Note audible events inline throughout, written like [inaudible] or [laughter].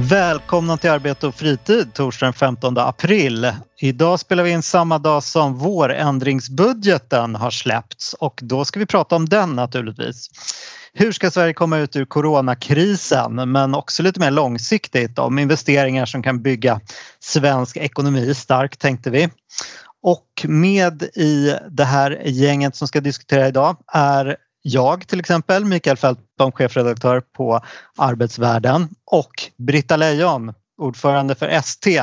Välkomna till Arbete och fritid torsdagen den 15 april. Idag spelar vi in samma dag som vårändringsbudgeten har släppts och då ska vi prata om den naturligtvis. Hur ska Sverige komma ut ur coronakrisen men också lite mer långsiktigt om investeringar som kan bygga svensk ekonomi stark tänkte vi. Och med i det här gänget som ska diskutera idag är jag till exempel, Mikael Fältbom, chefredaktör på Arbetsvärlden och Britta Lejon, ordförande för ST.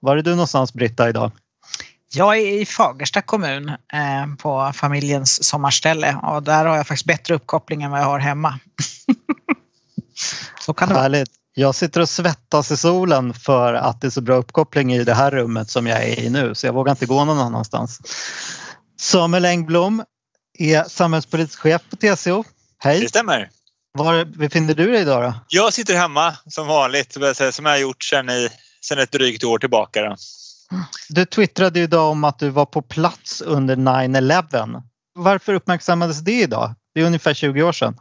Var är du någonstans Britta idag? Jag är i Fagersta kommun eh, på familjens sommarställe och där har jag faktiskt bättre uppkoppling än vad jag har hemma. [laughs] så kan det Härligt. Jag sitter och svettas i solen för att det är så bra uppkoppling i det här rummet som jag är i nu så jag vågar inte gå någon annanstans. Samuel Engblom, är samhällspolitisk chef på TCO. Hej! Det stämmer. Var befinner du dig idag? Då? Jag sitter hemma som vanligt, som jag har gjort sedan, i, sedan ett drygt år tillbaka. Då. Du twittrade idag om att du var på plats under 9-11. Varför uppmärksammades det idag? Det är ungefär 20 år sedan.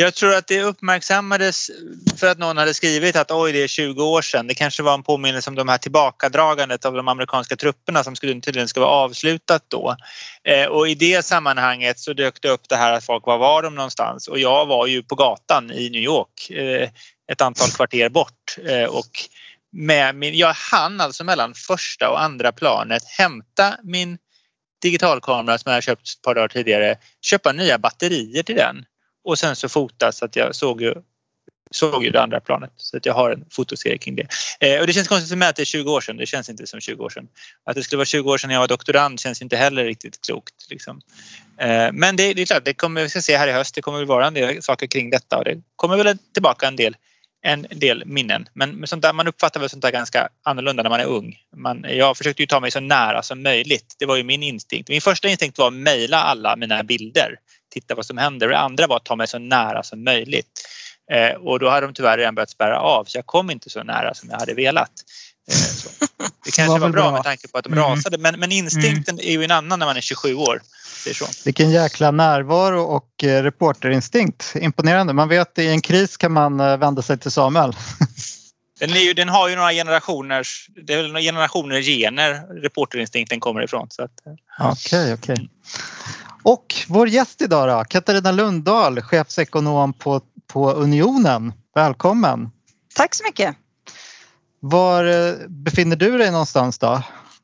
Jag tror att det uppmärksammades för att någon hade skrivit att oj, det är 20 år sedan. Det kanske var en påminnelse om de här tillbakadragandet av de amerikanska trupperna som skulle, tydligen ska vara avslutat då. Eh, och i det sammanhanget så dök det upp det här att folk var var de någonstans och jag var ju på gatan i New York eh, ett antal kvarter bort eh, och med min, jag hann alltså mellan första och andra planet hämta min digitalkamera som jag köpt ett par dagar tidigare, köpa nya batterier till den och sen så fotas så att jag såg ju, såg ju det andra planet så att jag har en fotoserie kring det. Eh, och det känns konstigt för mig att det är 20 år sedan, det känns inte som 20 år sedan. Att det skulle vara 20 år sedan jag var doktorand känns inte heller riktigt klokt. Liksom. Eh, men det, det, är klart, det kommer, vi ska se här i höst, det kommer väl vara en del saker kring detta och det kommer väl tillbaka en del en del minnen. Men sånt där, man uppfattar väl sånt där ganska annorlunda när man är ung. Man, jag försökte ju ta mig så nära som möjligt. Det var ju min instinkt. Min första instinkt var att mejla alla mina bilder titta vad som händer. Det andra var att ta mig så nära som möjligt. Eh, och då hade de tyvärr redan börjat spärra av så jag kom inte så nära som jag hade velat. Eh, [laughs] det kanske var, var bra, bra, med tanke på att de mm. rasade men, men instinkten mm. är ju en annan när man är 27 år. Det är så. Vilken jäkla närvaro och eh, reporterinstinkt. Imponerande. Man vet att i en kris kan man eh, vända sig till Samuel. [laughs] Den, ju, den, har ju några generationers, det är några generationer gener reporterinstinkten kommer ifrån. Okej, okej. Okay, okay. Och vår gäst idag då, Katarina Lundahl, chefsekonom på, på Unionen. Välkommen! Tack så mycket! Var eh, befinner du dig någonstans då?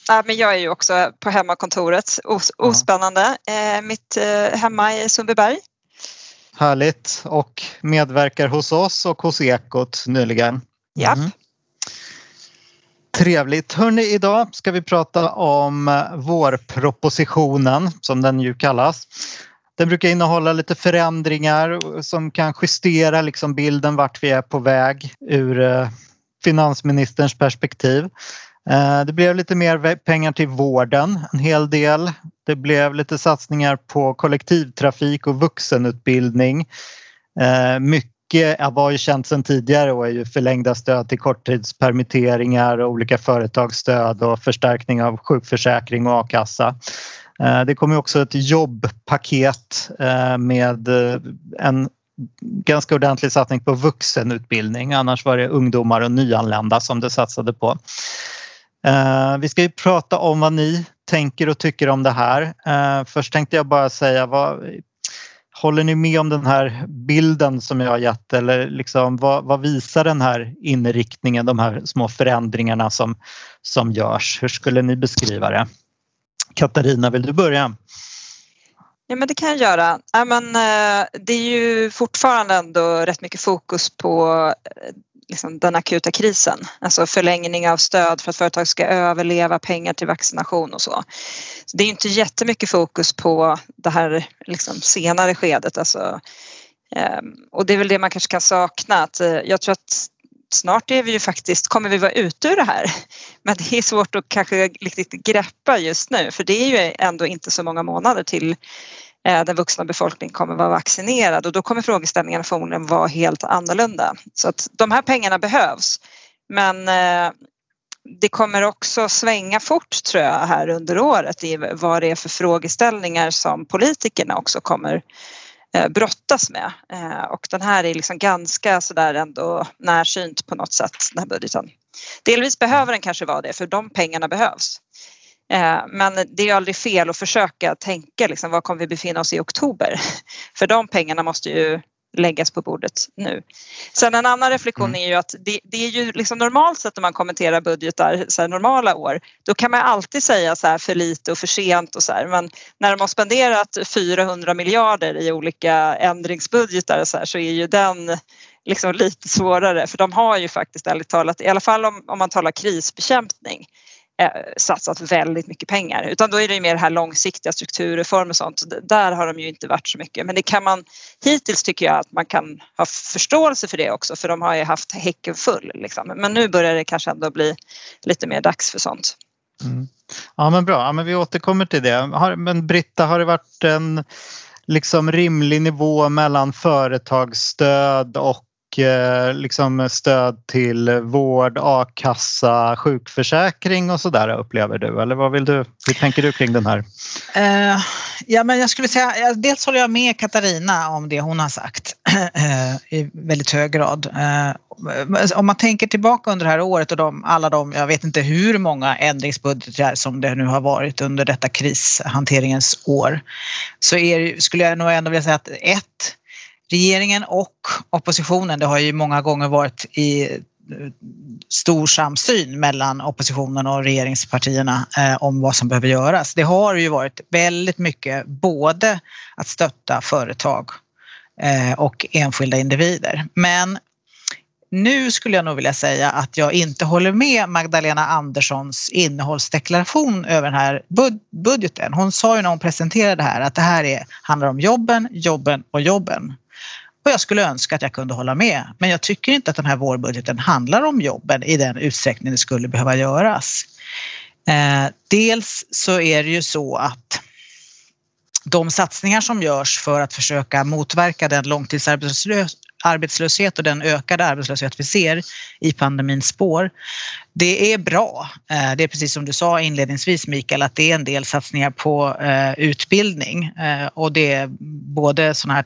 Ja, men jag är ju också på hemmakontoret, Os ospännande. Eh, mitt eh, hemma är Sundbyberg. Härligt och medverkar hos oss och hos Ekot nyligen. Japp. Mm. Trevligt. Hörrni, idag ska vi prata om eh, vårpropositionen som den ju kallas. Den brukar innehålla lite förändringar eh, som kan justera liksom bilden vart vi är på väg ur eh, finansministerns perspektiv. Det blev lite mer pengar till vården, en hel del. Det blev lite satsningar på kollektivtrafik och vuxenutbildning. Mycket Eh, mycket var ju känt sedan tidigare och är ju förlängda stöd till korttidspermitteringar och olika företagsstöd och förstärkning av sjukförsäkring och a-kassa. Eh, det kommer också ett jobbpaket eh, med en ganska ordentlig satsning på vuxenutbildning. Annars var det ungdomar och nyanlända som det satsade på. Vi ska ju prata om vad ni tänker och tycker om det här. Först tänkte jag bara säga vad, Håller ni med om den här bilden som jag har gett eller liksom, vad, vad, visar den här inriktningen, de här små förändringarna som, som görs? Hur skulle ni beskriva det? Katarina, vill du börja? Ja men det kan jag göra. Ja, men, eh, det är ju fortfarande ändå rätt mycket fokus på eh, liksom, den akuta krisen. Alltså förlängning av stöd för att företag ska överleva, pengar till vaccination och så. så det är inte jättemycket fokus på det här liksom, senare skedet. Alltså, ehm, och det är väl det man kanske kan sakna. Att, eh, jag tror att snart är vi ju faktiskt, kommer vi vara ute ur det här? Men det är svårt att kanske riktigt greppa just nu för det är ju ändå inte så många månader till Eh, den vuxna befolkningen kommer vara vaccinerad och då kommer frågeställningarna förmodligen vara helt annorlunda. Så att de här pengarna behövs. Men eh, det kommer också svänga fort tror jag här under året i vad det är för frågeställningar som politikerna också kommer eh, brottas med. Och den här är liksom ganska sådär ändå närsynt på något sätt, den här budgeten. Delvis behöver den kanske vara det för de pengarna behövs. Eh, men det är aldrig fel att försöka tänka liksom, var kommer vi befinna oss i oktober? [laughs] För de pengarna måste ju läggas på bordet nu. Sen en annan reflektion mm. är ju att det, det, är ju liksom normalt sett när man kommenterar budgetar så här, normala år då kan man alltid säga så här för lite och för sent och så här men när de har spenderat 400 miljarder i olika ändringsbudgetar så, här, så är ju den liksom lite svårare för de har ju faktiskt ärligt talat i alla fall om, om man talar krisbekämpning Eh, satsat väldigt mycket pengar utan då är det mer det här långsiktiga strukturreformer och sånt. Där har de ju inte varit så mycket men det kan man hittills tycker jag att man kan ha förståelse för det också för de har ju haft häcken full liksom. Men nu börjar det kanske ändå bli lite mer dags för sånt. Mm. Ja men bra, ja, men vi återkommer till det. Har, men Britta, har det varit en liksom rimlig nivå mellan företagsstöd och Eh, liksom stöd till vård, a-kassa, sjukförsäkring och sådär upplever du? Eller vad vill du, hur tänker du kring den här? Uh, ja, men jag skulle säga, eh, dels håller jag med Katarina om det hon har sagt [clears throat] i väldigt hög grad. Uh, om man tänker tillbaka under det här året och de, alla de, jag vet inte hur många ändringsbudgetar som det nu har varit under detta krishanteringens år, så är, skulle jag nog ändå vilja säga att ett, regeringen och oppositionen, det har ju många gånger varit i eh, stor samsyn mellan oppositionen och regeringspartierna eh, om vad som behöver göras. Det har ju varit väldigt mycket både att stötta företag eh, och enskilda individer. Men nu skulle jag nog vilja säga att jag inte håller med Magdalena Anderssons innehållsdeklaration över den här budgeten. Hon sa ju när hon presenterade det här att det här är, handlar om jobben, jobben och jobben. Och jag skulle önska att jag kunde hålla med. Men jag tycker inte att den här vårbudgeten handlar om jobben i den utsträckning det skulle behöva göras. Eh, dels så är det ju så att de satsningar som görs för att försöka motverka den långtidsarbetslöshet och den ökade arbetslöshet vi ser i pandemins spår. Det är bra. Eh, det är precis som du sa inledningsvis Mikael att det är en del satsningar på eh, utbildning eh, och det är både sådana här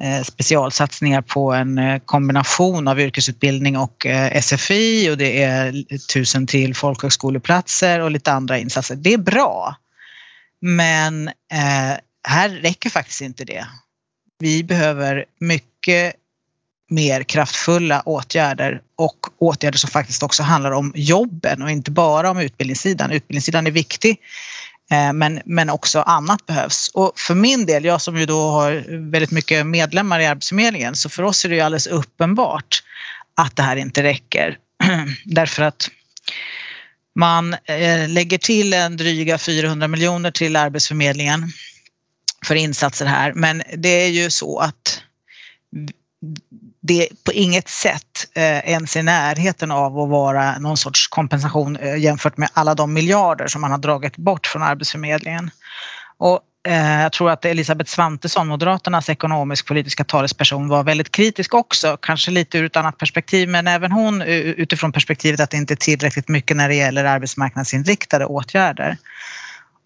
Eh, specialsatsningar på en eh, kombination av yrkesutbildning och eh, SFI och det är tusen till folkhögskoleplatser och lite andra insatser. Det är bra. Men här räcker faktiskt inte det. Vi behöver mycket mer kraftfulla åtgärder och åtgärder som faktiskt också handlar om jobben och inte bara om utbildningssidan. Utbildningssidan är viktig Eh, men, men också annat behövs. Och för min del, jag som ju då har väldigt mycket medlemmar i Arbetsförmedlingen, så för oss är det ju alldeles uppenbart att det här inte räcker. [clears throat] Därför att man eh, lägger till en dryga 400 miljoner till Arbetsförmedlingen för insatser här, men det är ju så att det på inget sätt eh, ens i närheten av att vara någon sorts kompensation eh, jämfört med alla de miljarder som man har dragit bort från Arbetsförmedlingen. Och eh, jag tror att Elisabeth Svantesson, Moderaternas ekonomisk-politiska talesperson, var väldigt kritisk också, kanske lite ur ett annat perspektiv, men även hon utifrån perspektivet att det inte är tillräckligt mycket när det gäller arbetsmarknadsinriktade åtgärder.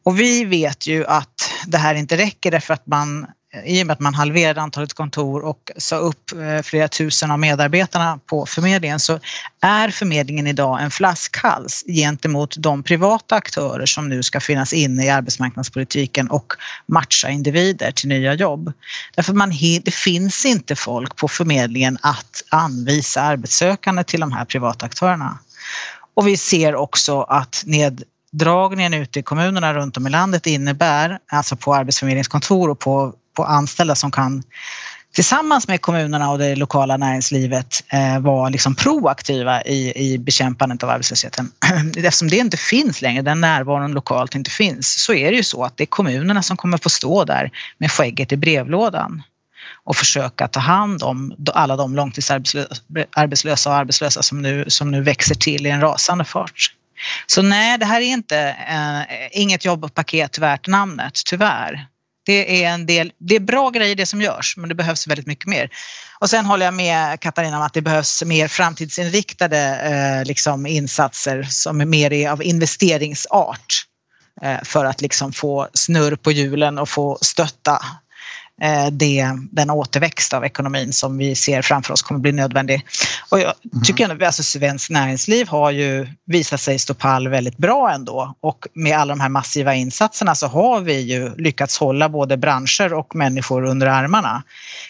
Och vi vet ju att det här inte räcker därför att man i och med att man halverade antalet kontor och sa upp eh, flera tusen av medarbetarna på förmedlingen så är förmedlingen idag en flaskhals gentemot de privata aktörer som nu ska finnas inne i arbetsmarknadspolitiken och matcha individer till nya jobb. Därför man, det finns inte folk på förmedlingen att anvisa arbetssökande till de här privata aktörerna. Och vi ser också att neddragningen ute i kommunerna runt om i landet innebär, alltså på arbetsförmedlingskontor och på på anställda som kan tillsammans med kommunerna och det lokala näringslivet eh, vara liksom proaktiva i, i bekämpandet av arbetslösheten. [clears throat] Eftersom det inte finns längre, den närvaron lokalt inte finns, så är det ju så att det är kommunerna som kommer få stå där med skägget i brevlådan. och försöka ta hand om alla de långtidsarbetslösa och arbetslösa som nu, som nu växer till i en rasande fart. Så nej, det här är inte eh, inget jobbpaket värt namnet, tyvärr. Det är en del, det är bra grejer det som görs, men det behövs väldigt mycket mer. Och sen håller jag med Katarina om att det behövs mer framtidsinriktade eh, liksom insatser som är mer av investeringsart eh, för att liksom få snurr på hjulen och få stötta det, den återväxt av ekonomin som vi ser framför oss kommer bli nödvändig. Och jag mhm. tycker att alltså, svenskt näringsliv har ju visat sig stå pall väldigt bra ändå och med alla de här massiva insatserna så har vi ju lyckats hålla både branscher och människor under armarna.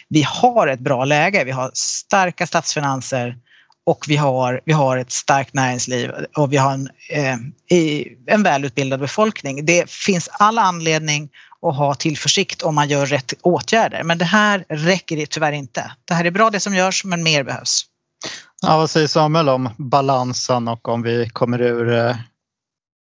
Vi har ett bra läge, vi har starka statsfinanser och vi har, vi har ett starkt näringsliv och vi har en, eh, en välutbildad befolkning. Det finns all anledning och ha tillförsikt om man gör rätt åtgärder. Men det här räcker tyvärr inte. Det här är bra det som görs men mer behövs. Ja, vad säger Samuel om balansen och om vi kommer ur eh,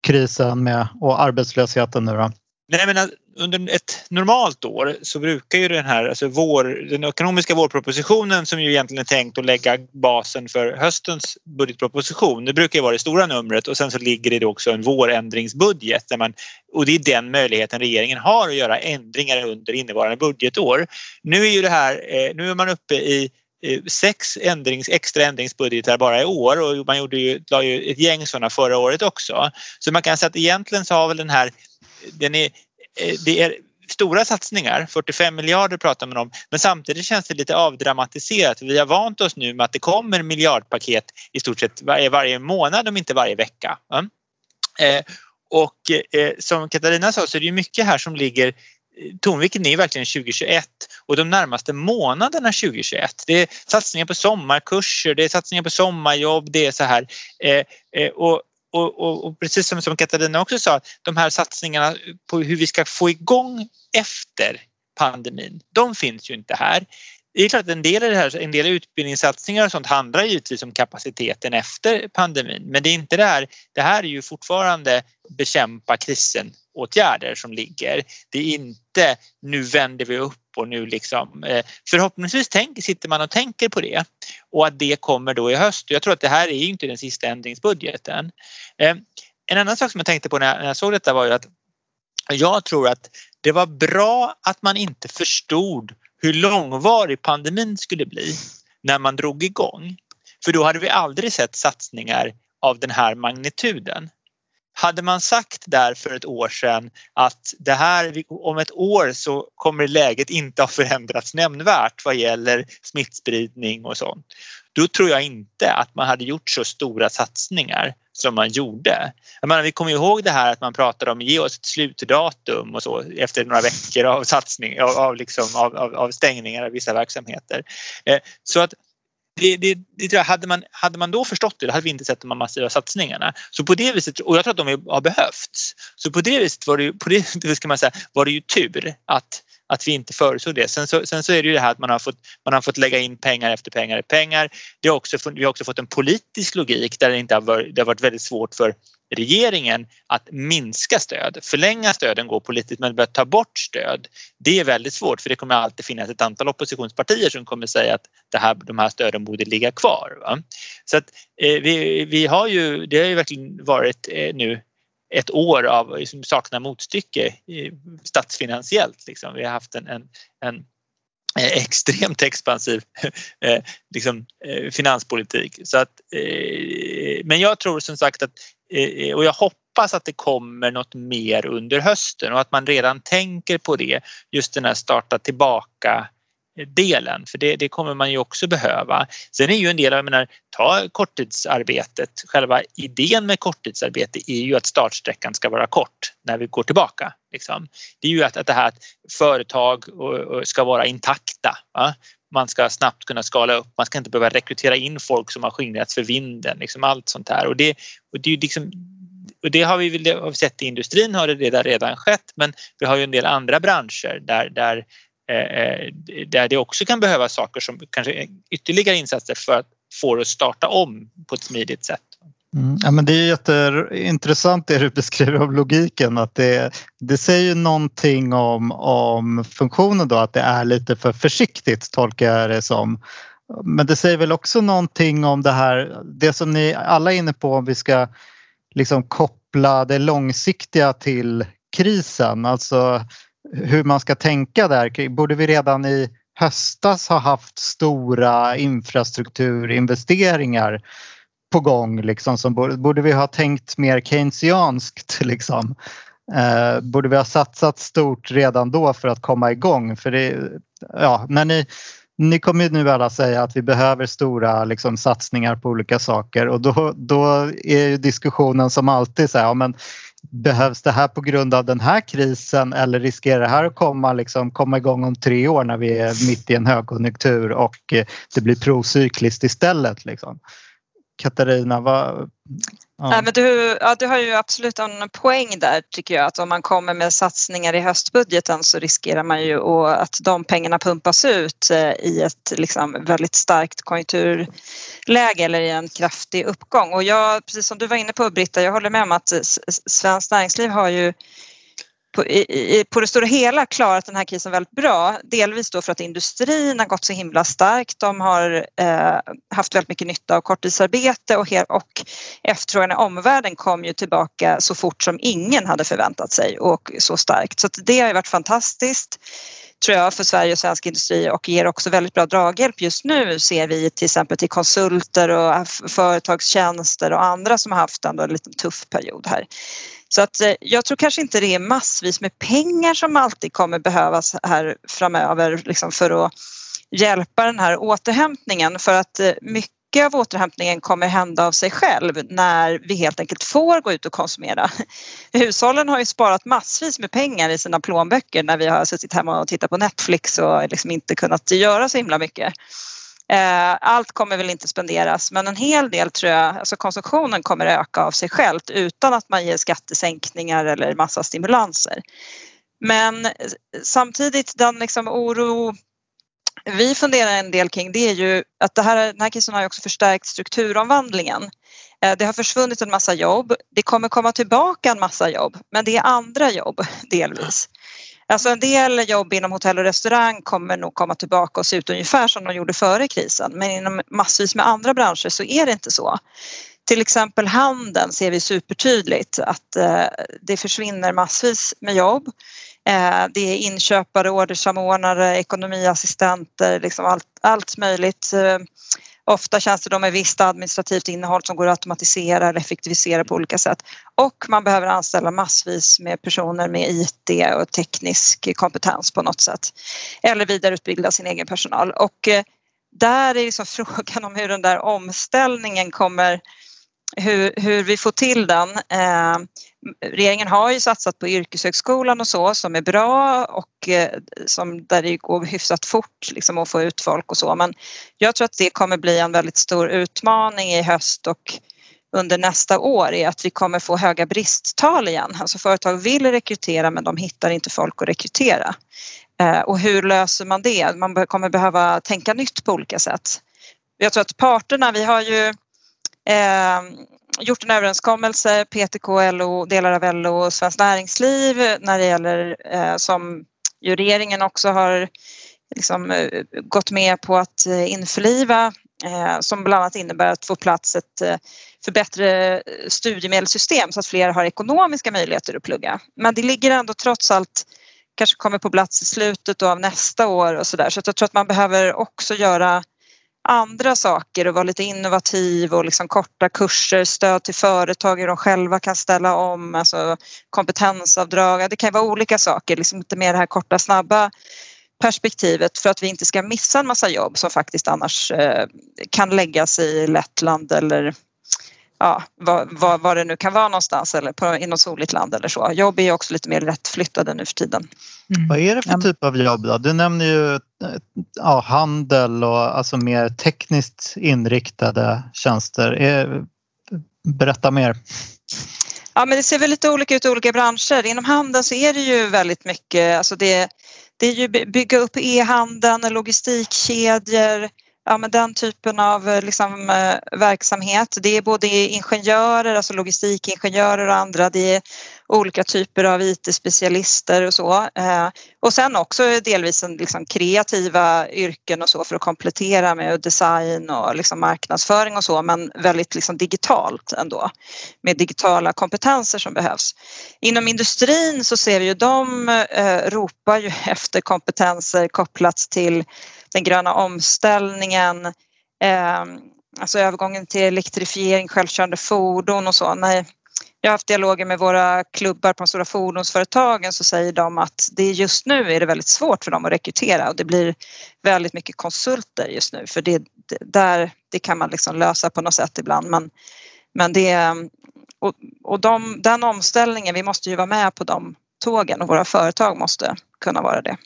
krisen med och arbetslösheten nu då? Nej, men under ett normalt år så brukar ju den här, alltså vår, den ekonomiska vårpropositionen som ju egentligen är tänkt att lägga basen för höstens budgetproposition. Det brukar ju vara det stora numret och sen så ligger det också en vårändringsbudget där man, och det är den möjligheten regeringen har att göra ändringar under innevarande budgetår. Nu är ju det här, eh, nu är man uppe i eh, sex ändrings, extra ändringsbudgetar bara i år och man gjorde ju, la ju ett gäng sådana förra året också. Så man kan säga att egentligen så har väl den här den är, Eh, det är stora satsningar, 45 miljarder pratar man om, men samtidigt känns det lite avdramatiserat. Vi har vant oss nu med att det kommer miljardpaket i stort sett varje, varje månad om inte varje vecka. Eh, och eh, som Katarina sa så är det mycket här som ligger eh, Tonvikten är verkligen 2021 och de närmaste månaderna 2021. Det är satsningar på sommarkurser, det är satsningar på sommarjobb, det är så här. Eh, och och, och, och, precis som, som Katarina också sa, de här satsningarna på hur vi ska få igång efter pandemin, de finns ju inte här. Det är klart att en del, av det här, en del utbildningssatsningar och sånt handlar givetvis om kapaciteten efter pandemin men det är inte det här. Det här är ju fortfarande bekämpa krisen åtgärder som ligger. Det är inte nu vänder vi upp och nu liksom eh, förhoppningsvis tänk, sitter man och tänker på det och att det kommer då i höst. Jag tror att det här är inte den sista ändringsbudgeten. Eh, en annan sak som jag tänkte på när jag såg detta var ju att jag tror att det var bra att man inte förstod hur långvarig pandemin skulle bli när man drog igång. För då hade vi aldrig sett satsningar av den här magnituden. Hade man sagt där för ett år sedan att det här, om ett år så kommer läget inte ha förändrats nämnvärt vad gäller smittspridning och sånt. Då tror jag inte att man hade gjort så stora satsningar som man gjorde. Jag menar, vi kommer ihåg det här att man pratade om ge oss ett slutdatum och så efter några veckor av satsning av, av, liksom, av, av stängningar av vissa verksamheter. Eh, så att det, det, det, hade, man, hade man då förstått det, då hade vi inte sett de här massiva satsningarna. Så på det viset, och jag tror att de har behövts. Så på det viset var det, på det, [laughs] ska man säga, var det ju tur att, att vi inte förutsåg det. Sen så, sen så är det ju det här att man har fått, man har fått lägga in pengar efter pengar efter pengar. Det har också, vi har också fått en politisk logik där det, inte har varit, det har varit väldigt svårt för regeringen att minska stöd. Förlänga stöden går politiskt men börja ta bort stöd det är väldigt svårt för det kommer alltid finnas ett antal oppositionspartier som kommer säga att det här, de här stöden borde ligga kvar. Va? Så att eh, vi, vi har ju, det har ju verkligen varit eh, nu ett år av liksom, saknar motstycke eh, statsfinansiellt. Liksom. Vi har haft en, en, en eh, extremt expansiv [laughs] eh, liksom, eh, finanspolitik. Så att, eh, men jag tror som sagt att eh, eh, och jag hoppas att det kommer något mer under hösten och att man redan tänker på det, just den här starta tillbaka delen för det, det, kommer man ju också behöva. Sen är ju en del, jag menar, ta korttidsarbetet. Själva idén med korttidsarbete är ju att startsträckan ska vara kort när vi går tillbaka. Liksom. Det är ju att, att det här att företag ska vara intakta. Va? man ska snabbt kunna skala upp, man ska inte behöva rekrytera in folk som har skingrats för vinden, liksom allt sånt här. Och det, och det, är liksom, och det har vi väl har vi sett i industrin har det redan, skett men vi har ju en del andra branscher där, där, Eh, där det också kan behövas saker som kanske ytterligare insatser för att få det att starta om på ett smidigt sätt. Mm, ja, men det är jätteintressant det du beskriver av logiken. Att det, det säger ju någonting om, om funktionen då, att det är lite för försiktigt tolkar jag det som. Men det säger väl också någonting om det här, det som ni alla är inne på om vi ska liksom koppla det långsiktiga till krisen, alltså hur man ska tänka där. Borde vi redan i höstas ha haft stora infrastrukturinvesteringar på gång liksom som borde, vi ha tänkt mer keynesianskt [laughs] liksom. Eh, borde vi ha satsat stort redan då för att komma igång? För det, ja, när ni, ni kommer ju nu alla säga att vi behöver stora liksom, satsningar på olika saker och då, då är ju diskussionen som alltid så här, ja, men behövs det här på grund av den här krisen eller riskerar det här att komma, liksom, komma igång om tre år när vi är mitt i en högkonjunktur och eh, det blir procykliskt istället? Liksom? Katarina, vad, Ja. Nej, men du, ja, du har ju absolut en poäng där tycker jag att om man kommer med satsningar i höstbudgeten så riskerar man ju att de pengarna pumpas ut eh, i ett liksom väldigt starkt konjunkturläge eller i en kraftig uppgång. Och jag, precis som du var inne på Britta, jag håller med om att Svenskt Näringsliv har ju på, i, på det stora hela klarat den här krisen väldigt bra. Delvis då för att industrin har gått så himla starkt. De har eh, haft väldigt mycket nytta av korttidsarbete och, och efterfrågan i omvärlden kom ju tillbaka så fort som ingen hade förväntat sig och så starkt. Så det har ju varit fantastiskt tror jag för Sverige och svensk industri och ger också väldigt bra draghjälp just nu ser vi till exempel till konsulter och företagstjänster och andra som har haft en lite tuff period här. Så att eh, jag tror kanske inte det är massvis med pengar som alltid kommer behövas här framöver liksom för att hjälpa den här återhämtningen för att eh, mycket mycket av återhämtningen kommer hända av sig själv när vi helt enkelt får gå ut och konsumera. [laughs] Hushållen har ju sparat massvis med pengar i sina plånböcker när vi har suttit hemma och tittat på Netflix och liksom inte kunnat göra så himla mycket. Eh, allt kommer väl inte spenderas men en hel del tror jag, alltså konsumtionen kommer öka av sig självt utan att man ger skattesänkningar eller massa stimulanser. Men samtidigt den liksom oro vi funderar en del kring det är ju att det här, den här krisen har också förstärkt strukturomvandlingen. Eh, det har försvunnit en massa jobb. Det kommer komma tillbaka en massa jobb, men det är andra jobb [laughs] delvis. Alltså en del jobb inom hotell och restaurang kommer nog komma tillbaka och se ut ungefär som de gjorde före krisen men inom massvis med andra branscher så är det inte så. Till exempel handeln ser vi supertydligt att eh, det försvinner massvis med jobb. Eh, det är inköpare, ordersamordnare, ekonomiassistenter, liksom allt, allt möjligt. Eh, ofta tjänster de med visst administrativt innehåll som går att automatisera eller effektivisera på olika sätt. Och man behöver anställa massvis med personer med IT och teknisk kompetens på något sätt. Eller vidareutbilda sin egen personal. Och där är liksom [laughs] frågan om hur den där omställningen kommer hur, hur vi får till den. Eh, regeringen har ju satsat på yrkeshögskolan och så som är bra och eh, som där det går hyfsat fort liksom att få ut folk och så men jag tror att det kommer bli en väldigt stor utmaning i höst och under nästa år är att vi kommer få höga bristtal igen. Alltså företag vill rekrytera men de hittar inte folk att rekrytera. Eh, och hur löser man det? Man kommer behöva tänka nytt på olika sätt. Jag tror att parterna, vi har ju eh, gjort en överenskommelse, PTK, LO, delar av LO och Svenskt Näringsliv när det gäller eh, som ju regeringen också har liksom, eh, gått med på att eh, införliva eh, som bland annat innebär att få plats ett eh, för bättre eh, studiemedelssystem så att fler har ekonomiska möjligheter att plugga. Men det ligger ändå trots allt kanske kommer på plats i slutet av nästa år och sådär så att jag tror att man behöver också göra andra saker och vara lite innovativ och liksom korta kurser, stöd till företag hur de själva kan ställa om, alltså kompetensavdrag. Det kan vara olika saker, liksom inte mer det här korta snabba perspektivet för att vi inte ska missa en massa jobb som faktiskt annars eh, kan läggas i Lettland eller ja, vad, vad, vad, det nu kan vara någonstans eller på, i något soligt land eller så. Jobb är ju också lite mer lättflyttade nu för tiden. Mm. Vad är det för typ av jobb då? Du nämner ju ja, handel och alltså mer tekniskt inriktade tjänster. Berätta mer. Ja men det ser väl lite olika ut i olika branscher. Inom handeln så är det ju väldigt mycket, alltså det, det är ju bygga upp e-handeln, logistikkedjor, ja, men den typen av eh, liksom, eh, verksamhet. Det är både ingenjörer, alltså logistikingenjörer och andra. Det är olika typer av IT-specialister och så. Eh, och sen också delvis en, liksom, kreativa yrken och så för att komplettera med design och liksom, marknadsföring och så men väldigt liksom, digitalt ändå med digitala kompetenser som behövs. Inom industrin så ser vi ju de eh, ropar ju [laughs] efter kompetenser kopplat till den gröna omställningen, eh, alltså övergången till elektrifiering, självkörande fordon och så. När jag har haft dialoger med våra klubbar på de stora fordonsföretagen så säger de att det just nu är det väldigt svårt för dem att rekrytera och det blir väldigt mycket konsulter just nu för det, det där, det kan man liksom lösa på något sätt ibland men, men det och, och de, den omställningen, vi måste ju vara med på de tågen och våra företag måste kunna vara det.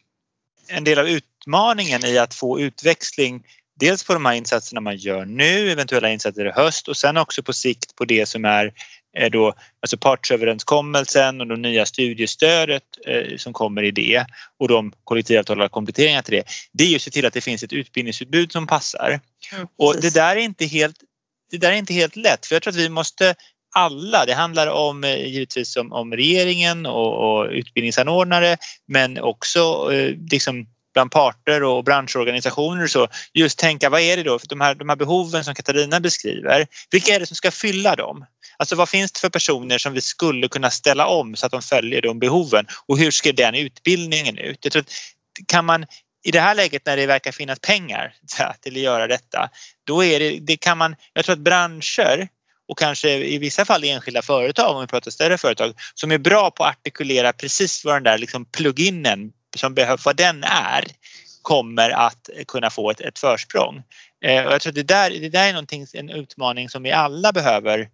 En del av utmaningen i att få utväxling dels på de här insatserna man gör nu, eventuella insatser i höst och sen också på sikt på det som är då, alltså partsöverenskommelsen och det nya studiestödet eh, som kommer i det och de kollektivavtalade kompletteringar till det. Det är ju att se till att det finns ett utbildningsutbud som passar. Mm, och det där, är inte helt, det där är inte helt lätt för jag tror att vi måste alla, det handlar om eh, givetvis om, om regeringen och, och utbildningsanordnare men också eh, liksom bland parter och branschorganisationer och så. Just tänka vad är det då för de här, de här behoven som Katarina beskriver. Vilka är det som ska fylla dem? Alltså vad finns det för personer som vi skulle kunna ställa om så att de följer de behoven och hur ser den utbildningen ut? Jag tror att kan man i det här läget när det verkar finnas pengar [laughs] till att göra detta, då är det, det kan man, jag tror att branscher och kanske i vissa fall enskilda företag, om vi pratar större företag, som är bra på att artikulera precis vad den där liksom pluginen som behöver, vad den är, kommer att kunna få ett, ett försprång. Eh, och jag tror att det där, det där är någonting, en utmaning som vi alla behöver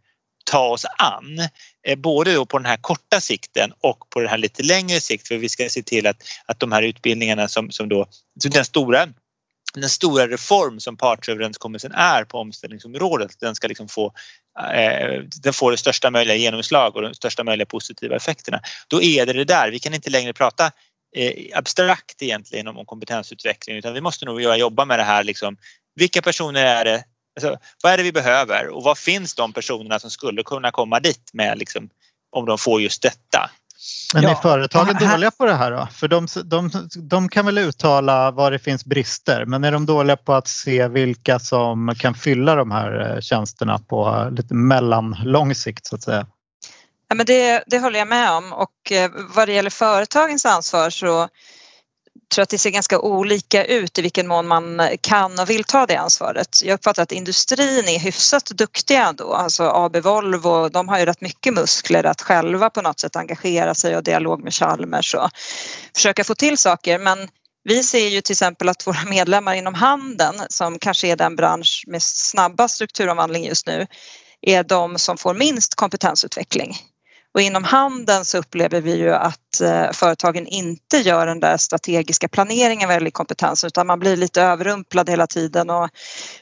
ta oss an. Eh, både då på den här korta sikten och på den här lite längre sikt för vi ska se till att, att de här utbildningarna som, som då, den stora den stora reform som partsöverenskommelsen är på omställningsområdet, den ska liksom få eh, den får det största möjliga genomslag och de största möjliga positiva effekterna. Då är det det där, vi kan inte längre prata abstrakt egentligen om, om kompetensutveckling utan vi måste nog jobba med det här liksom, vilka personer är det Alltså, vad är det vi behöver och vad finns de personerna som skulle kunna komma dit med liksom, om de får just detta? Men är företagen dåliga på det här då? För de, de, de kan väl uttala var det finns brister men är de dåliga på att se vilka som kan fylla de här eh, tjänsterna på lite mellanlång sikt så att säga? Ja, men det, det håller jag med om och eh, vad det gäller företagens ansvar så tror att det ser ganska olika ut i vilken mån man kan och vill ta det ansvaret. Jag uppfattar att industrin är hyfsat duktiga ändå, alltså AB Volvo, de har ju rätt mycket muskler att själva på något sätt engagera sig och dialog med Chalmers och försöka få till saker men vi ser ju till exempel att våra medlemmar inom handeln som kanske är den bransch med snabbast strukturomvandling just nu är de som får minst kompetensutveckling. Och inom handeln så upplever vi ju att eh, företagen inte gör den där strategiska planeringen vad gäller kompetens utan man blir lite överrumplad hela tiden och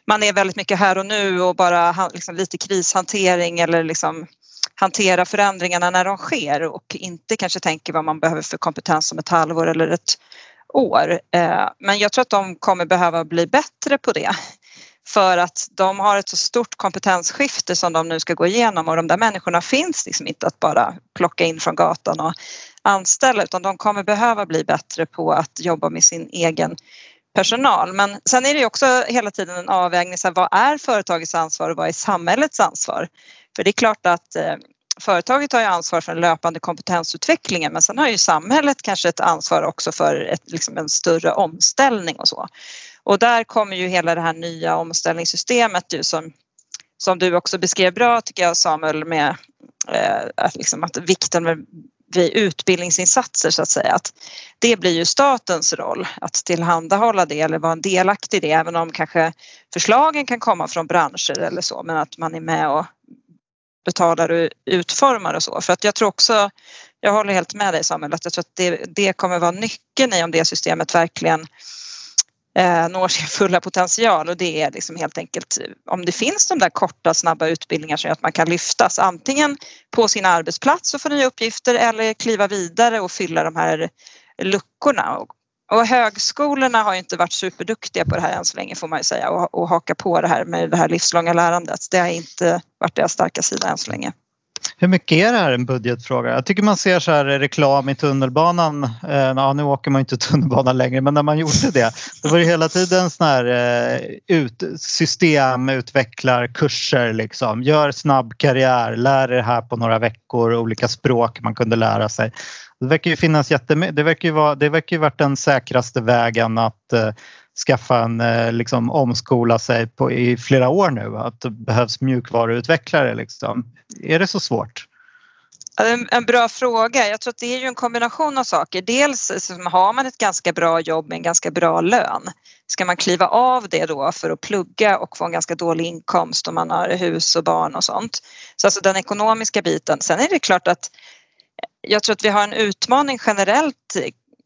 man är väldigt mycket här och nu och bara liksom lite krishantering eller liksom hantera förändringarna när de sker och inte kanske tänker vad man behöver för kompetens om ett halvår eller ett år. Eh, men jag tror att de kommer behöva bli bättre på det för att de har ett så stort kompetensskifte som de nu ska gå igenom och de där människorna finns liksom inte att bara plocka in från gatan och anställa utan de kommer behöva bli bättre på att jobba med sin egen personal. Men sen är det också hela tiden en avvägning, så här, vad är företagets ansvar och vad är samhällets ansvar? För det är klart att eh, företaget har ju ansvar för den löpande kompetensutvecklingen men sen har ju samhället kanske ett ansvar också för ett, liksom en större omställning och så. Och där kommer ju hela det här nya omställningssystemet ju som, som du också beskrev bra tycker jag Samuel med eh, att, liksom, att vikten med vid utbildningsinsatser så att säga. Att det blir ju statens roll att tillhandahålla det eller vara en delaktig i det även om kanske förslagen kan komma från branscher eller så men att man är med och betalar och utformar och så. För att jag tror också, jag håller helt med dig Samuel, att jag tror att det, det kommer vara nyckeln i om det systemet verkligen eh, når sin fulla potential och det är liksom helt enkelt eh, om det finns de där korta snabba utbildningar som gör att man kan lyftas antingen på sin arbetsplats och få nya uppgifter eller kliva vidare och fylla de här luckorna. Och Och högskolorna har ju inte varit superduktiga på det här än så länge får man ju säga och, och haka på det här med det här livslånga lärandet. Det har inte varit deras starka sida än så länge. Hur mycket är det här en budgetfråga? Jag tycker man ser så här reklam i tunnelbanan. Eh, ja, nu åker man inte [laughs] tunnelbana längre men när man gjorde det då var det hela tiden sån här eh, ut, systemutvecklarkurser liksom. Gör snabb karriär, lär er här på några veckor, olika språk man kunde lära sig. Det verkar ju finnas jättemycket, det verkar ju, vara, det verkar ju varit den säkraste vägen att eh, skaffa en, eh, liksom omskola sig på, i flera år nu. Att det behövs mjukvaruutvecklare liksom. Är det så svårt? En bra fråga. Jag tror att det är ju en kombination av saker. Dels har man ett ganska bra jobb med en ganska bra lön. Ska man kliva av det då för att plugga och få en ganska dålig inkomst om man har hus och barn och sånt. Så alltså den ekonomiska biten. Sen är det klart att jag tror att vi har en utmaning generellt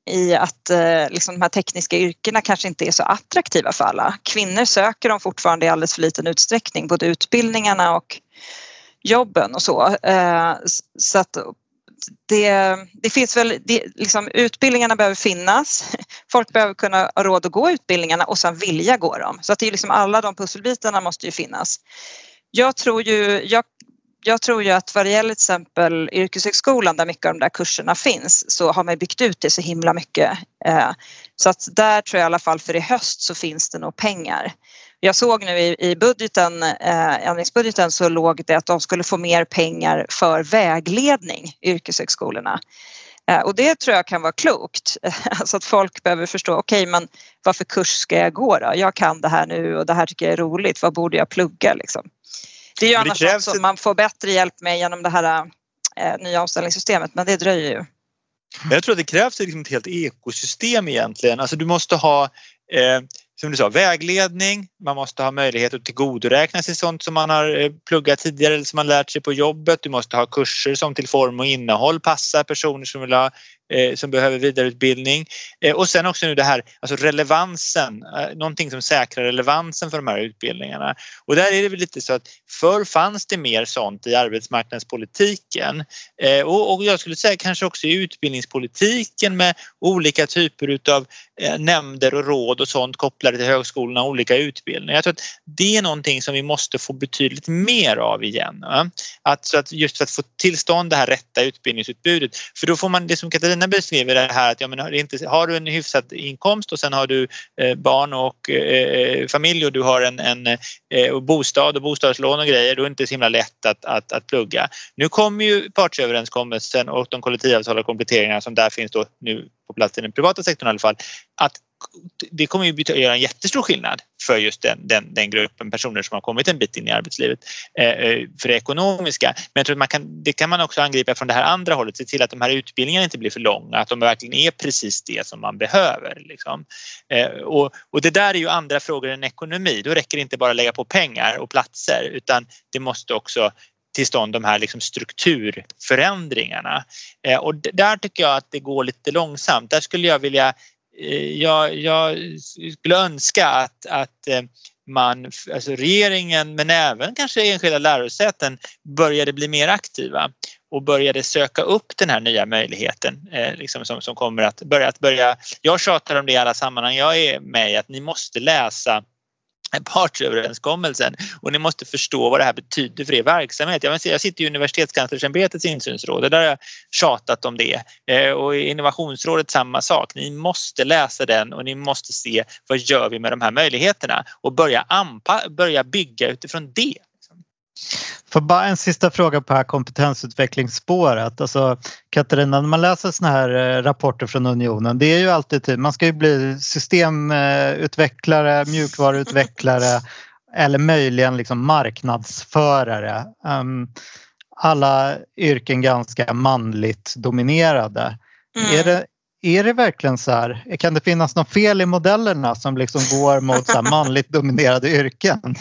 i att eh, liksom de här tekniska yrkena kanske inte är så attraktiva för alla. Kvinnor söker dem fortfarande i alldeles för liten utsträckning, både utbildningarna och jobben och så. Eh, så att det, det finns väl, det, liksom, utbildningarna behöver finnas. [laughs] Folk behöver kunna ha råd att gå utbildningarna och sen vilja gå dem. Så att det är liksom alla de pusselbitarna måste ju finnas. Jag tror ju, jag jag tror ju att vad det gäller till exempel yrkeshögskolan där mycket av de där kurserna finns så har man byggt ut det så himla mycket. Eh, så att där tror jag i alla fall för i höst så finns det nog pengar. Jag såg nu i, budgeten, eh, ändringsbudgeten så låg det att de skulle få mer pengar för vägledning, yrkeshögskolorna. Eh, och det tror jag kan vara klokt, [laughs] alltså att folk behöver förstå, okej okay, men varför kurs ska jag gå då? Jag kan det här nu och det här tycker jag är roligt, vad borde jag plugga liksom? Det är ju annars något som man får bättre hjälp med genom det här eh, nya omställningssystemet men det dröjer ju. Jag tror att det krävs liksom ett helt ekosystem egentligen. Alltså du måste ha eh, som du sa, vägledning. Man måste ha möjlighet att tillgodoräkna sig sånt som man har eh, pluggat tidigare eller som man lärt sig på jobbet. Du måste ha kurser som till form och innehåll passar personer som vill ha eh, som behöver vidareutbildning. Eh, och sen också nu det här, alltså relevansen, eh, någonting som säkrar relevansen för de här utbildningarna. Och där är det väl lite så att förr fanns det mer sånt i arbetsmarknadspolitiken eh, och, och, jag skulle säga kanske också i utbildningspolitiken med olika typer utav eh, nämnder och råd och sånt kopplade till högskolorna och olika utbildningar. Jag tror att det är någonting som vi måste få betydligt mer av igen. Att, så att just för att få tillstånd det här rätta utbildningsutbudet. För då får man det som Katarina Carina beskriver det här att ja, men har, inte, har du en hyfsad inkomst och sen har du eh, barn och eh, eh familj och du har en, en eh, bostad och bostadslån och grejer då är det inte så himla lätt att, att, att plugga. Nu kommer ju partsöverenskommelsen och de kollektivavtal och kompletteringarna som där finns då nu på plats i den privata sektorn i alla fall att det kommer ju göra en jättestor skillnad för just den, den, den, gruppen personer som har kommit en bit in i arbetslivet eh, eh, för det ekonomiska. Men jag tror att man kan, det kan man också angripa från det här andra hållet, se till att de här utbildningarna inte blir för långa, att de verkligen är precis det som man behöver. Liksom. Eh, och, och det där är ju andra frågor än ekonomi. Då räcker det inte bara att lägga på pengar och platser utan det måste också till stånd de här liksom strukturförändringarna. Eh, och där tycker jag att det går lite långsamt. Där skulle jag vilja Eh, jag, jag skulle önska att, att eh, man, alltså regeringen men även kanske enskilda lärosäten började bli mer aktiva och började söka upp den här nya möjligheten eh, liksom som, som kommer att börja, att börja. Jag tjatar om det i alla sammanhang jag är med i att ni måste läsa partsöverenskommelsen och ni måste förstå vad det här betyder för er verksamhet. Jag, jag sitter i Universitetskanslersämbetets insynsråd och där har jag tjatat om det eh, och i Innovationsrådet samma sak. Ni måste läsa den och ni måste se vad gör vi med de här möjligheterna och börja, anpa börja bygga utifrån det. För bara en sista fråga på här kompetensutvecklingsspåret. Alltså, Katarina, när man läser såna här eh, rapporter från Unionen, det är ju alltid typ, man ska ju bli systemutvecklare, [laughs] mjukvaruutvecklare eller möjligen liksom marknadsförare. Um, alla yrken ganska manligt dominerade. Mm. Är, det, är det verkligen så här? Kan det finnas något fel i modellerna som liksom går mot så manligt dominerade yrken? [laughs]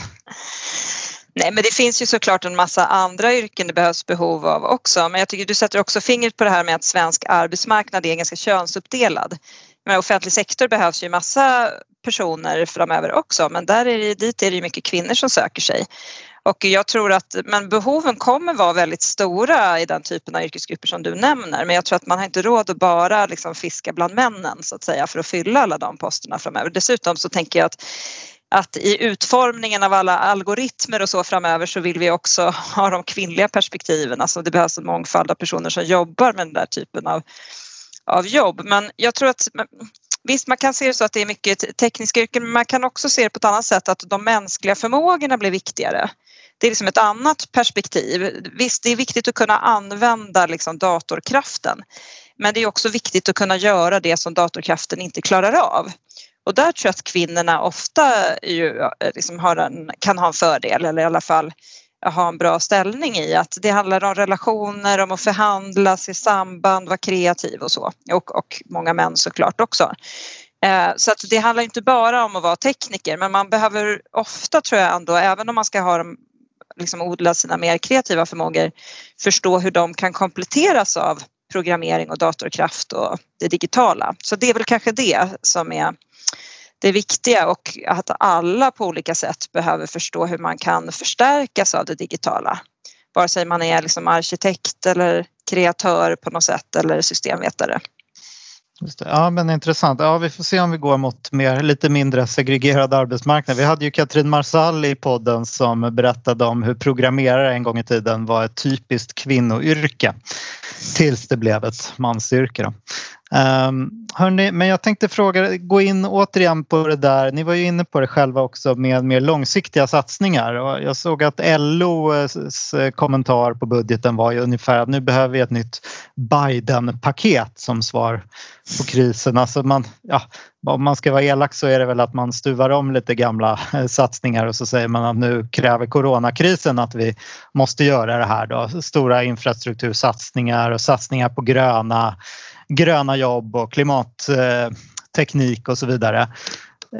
Nej, men det finns ju såklart en massa andra yrken det behövs behov av också. Men jag tycker du sätter också fingret på det här med att svensk arbetsmarknad är ganska könsuppdelad. Men offentlig sektor behövs ju massa personer framöver också men där är det, dit är det ju mycket kvinnor som söker sig. Och jag tror att men behoven kommer vara väldigt stora i den typen av yrkesgrupper som du nämner men jag tror att man har inte råd att bara liksom fiska bland männen så att säga för att fylla alla de posterna framöver. Dessutom så tänker jag att att i utformningen av alla algoritmer och så framöver så vill vi också [laughs] ha de kvinnliga perspektiven. Alltså det behövs en mångfald av personer som jobbar med den där typen av, av jobb. Men jag tror att Visst, man kan se det så att det är mycket tekniska yrken men man kan också se det på ett annat sätt att de mänskliga förmågorna blir viktigare. Det är liksom ett annat perspektiv. Visst, det är viktigt att kunna använda liksom datorkraften men det är också viktigt att kunna göra det som datorkraften inte klarar av. Och där tror jag att kvinnorna ofta ju, eh, liksom har en, kan ha en fördel eller i alla fall eh, ha en bra ställning i att det handlar om relationer, om att förhandla, se samband, vara kreativ och så. Och, och många män såklart också. Eh, så att det handlar inte bara om att vara tekniker men man behöver ofta tror jag ändå, även om man ska ha liksom odla sina mer kreativa förmågor, förstå hur de kan kompletteras av programmering och datorkraft och det digitala. Så det är väl kanske det som är det viktiga och att alla på olika sätt behöver förstå hur man kan förstärkas av det digitala. Vare sig man är liksom arkitekt eller kreatör på något sätt eller systemvetare. Ja men intressant. Ja, vi får se om vi går mot mer, lite mindre segregerad arbetsmarknad. Vi hade ju Katrin Marsall i podden som berättade om hur programmerare en gång i tiden var ett typiskt kvinnoyrke tills det blev ett mansyrke. Då. Um, hörni, men jag tänkte fråga, gå in återigen på det där, ni var ju inne på det själva också med mer långsiktiga satsningar och jag såg att LOs eh, kommentar på budgeten var ju ungefär att nu behöver vi ett nytt Biden-paket som svar på krisen. Alltså man, ja, om man ska vara elak så är det väl att man stuvar om lite gamla eh, satsningar och så säger man att nu kräver coronakrisen att vi måste göra det här då. Stora infrastruktursatsningar och satsningar på gröna gröna jobb och klimatteknik och så vidare.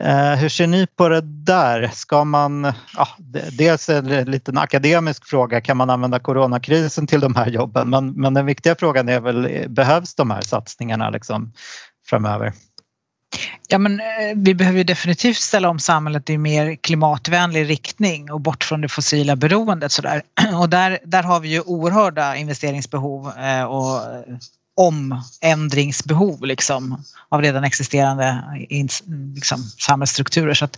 Eh, hur ser ni på det där? Ska man, ja, dels är det en liten akademisk fråga, kan man använda coronakrisen till de här jobben? Men, men den viktiga frågan är väl, behövs de här satsningarna liksom framöver? Ja, men eh, vi behöver definitivt ställa om samhället i mer klimatvänlig riktning och bort från det fossila beroendet. Sådär. [clears throat] Och där, där har vi ju oerhörda investeringsbehov eh, och omändringsbehov liksom, av redan existerande liksom, samhällsstrukturer. Så att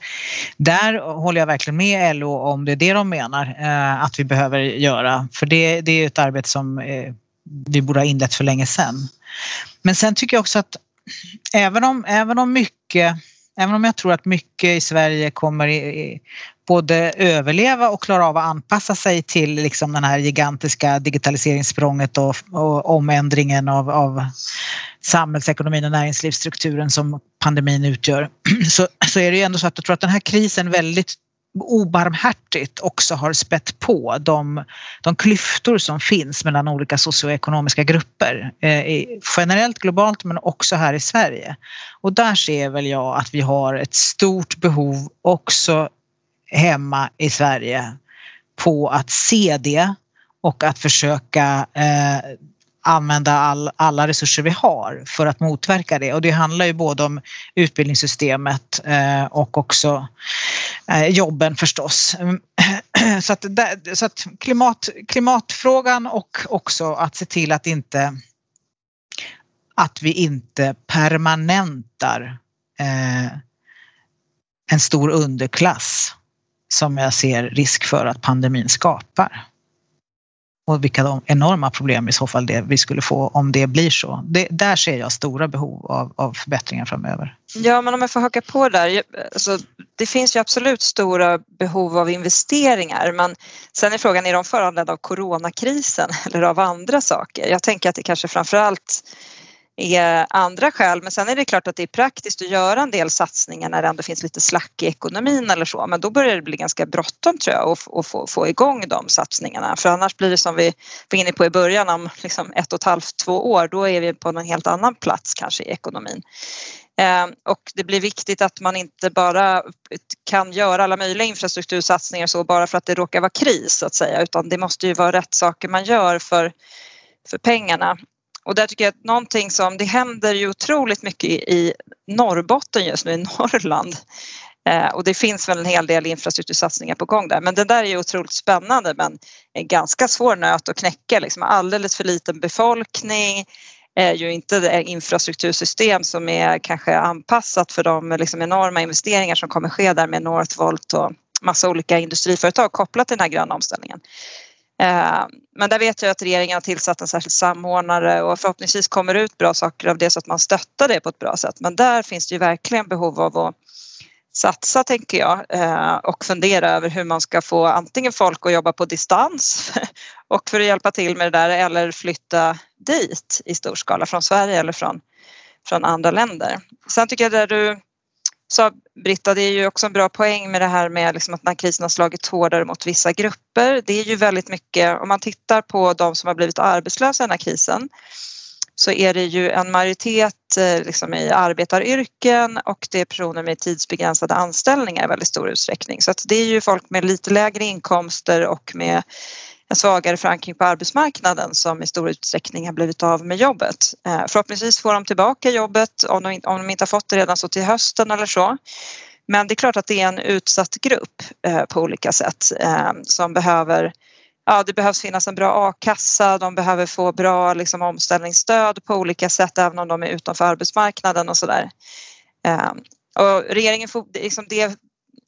där håller jag verkligen med LO om det är det de menar eh, att vi behöver göra. För det, det är ett arbete som eh, vi borde ha inlett för länge sedan. Men sen tycker jag också att även om, även om mycket Även om jag tror att mycket i Sverige kommer både överleva och klara av att anpassa sig till liksom den här gigantiska digitaliseringssprånget och, och omändringen av, av samhällsekonomin och näringslivsstrukturen som pandemin utgör [clears throat] så, så är det ju ändå så att jag tror att den här krisen väldigt obarmhärtigt också har spett på de, de klyftor som finns mellan olika socioekonomiska grupper. Eh, generellt globalt men också här i Sverige. Och där ser väl jag att vi har ett stort behov också hemma i Sverige på att se det och att försöka eh, använda all, alla resurser vi har för att motverka det. Och det handlar ju både om utbildningssystemet eh, och också eh, jobben förstås. Mm. [clears throat] Så att, så att klimat, klimatfrågan och också att se till att inte att vi inte permanentar eh, en stor underklass som jag ser risk för att pandemin skapar. Och vilka enorma problem i så fall det vi skulle få om det blir så. Det, där ser jag stora behov av, av förbättringar framöver. Ja, men om jag får haka på där. Alltså, det finns ju absolut stora behov av investeringar men sen är frågan, är de föranledda av coronakrisen eller av andra saker? Jag tänker att det kanske framförallt är andra skäl. Men sen är det klart att det är praktiskt att göra en del satsningar när det ändå finns lite slack i ekonomin eller så. Men då börjar det bli ganska bråttom tror jag att få, få igång de satsningarna. För annars blir det som vi var inne på i början om liksom ett och ett halvt, två år. Då är vi på en helt annan plats kanske i ekonomin. Ehm, och det blir viktigt att man inte bara kan göra alla möjliga infrastruktursatsningar så bara för att det råkar vara kris så att säga utan det måste ju vara rätt saker man gör för, för pengarna. Och där tycker jag att någonting som, det händer ju otroligt mycket i Norrbotten just nu, i [laughs] Norrland. Eh, och det finns väl en hel del infrastruktursatsningar på gång där. Men det där är ju otroligt spännande men en ganska svår nöt att knäcka. Liksom alldeles för liten befolkning, är ju inte det infrastruktursystem som är kanske anpassat för de liksom enorma investeringar som kommer ske där med Northvolt och massa olika industriföretag kopplat till den här gröna omställningen. Eh, men där vet jag att regeringen har tillsatt en särskild samordnare och förhoppningsvis kommer det ut bra saker av det så att man stöttar det på ett bra sätt. Men där finns det ju verkligen behov av att satsa tänker jag eh, och fundera över hur man ska få antingen folk att jobba på distans [laughs] och för att hjälpa till med det där eller flytta dit i stor skala från Sverige eller från, från andra länder. Sen tycker jag det du sa Britta, det är ju också en bra poäng med det här med liksom att den här krisen har slagit hårdare mot vissa grupper. Det är ju väldigt mycket, om man tittar på de som har blivit arbetslösa i den här krisen så är det ju en majoritet eh, liksom i arbetaryrken och det är personer med tidsbegränsade anställningar i väldigt stor utsträckning. Så att det är ju folk med lite lägre inkomster och med en svagare förankring på arbetsmarknaden som i stor utsträckning har blivit av med jobbet. Eh, förhoppningsvis får de tillbaka jobbet om de, om de inte har fått det redan så till hösten eller så. Men det är klart att det är en utsatt grupp eh, på olika sätt eh, som behöver ja, det behövs finnas en bra a-kassa, de behöver få bra liksom, omställningsstöd på olika sätt även om de är utanför arbetsmarknaden och sådär. Eh, och regeringen, liksom det,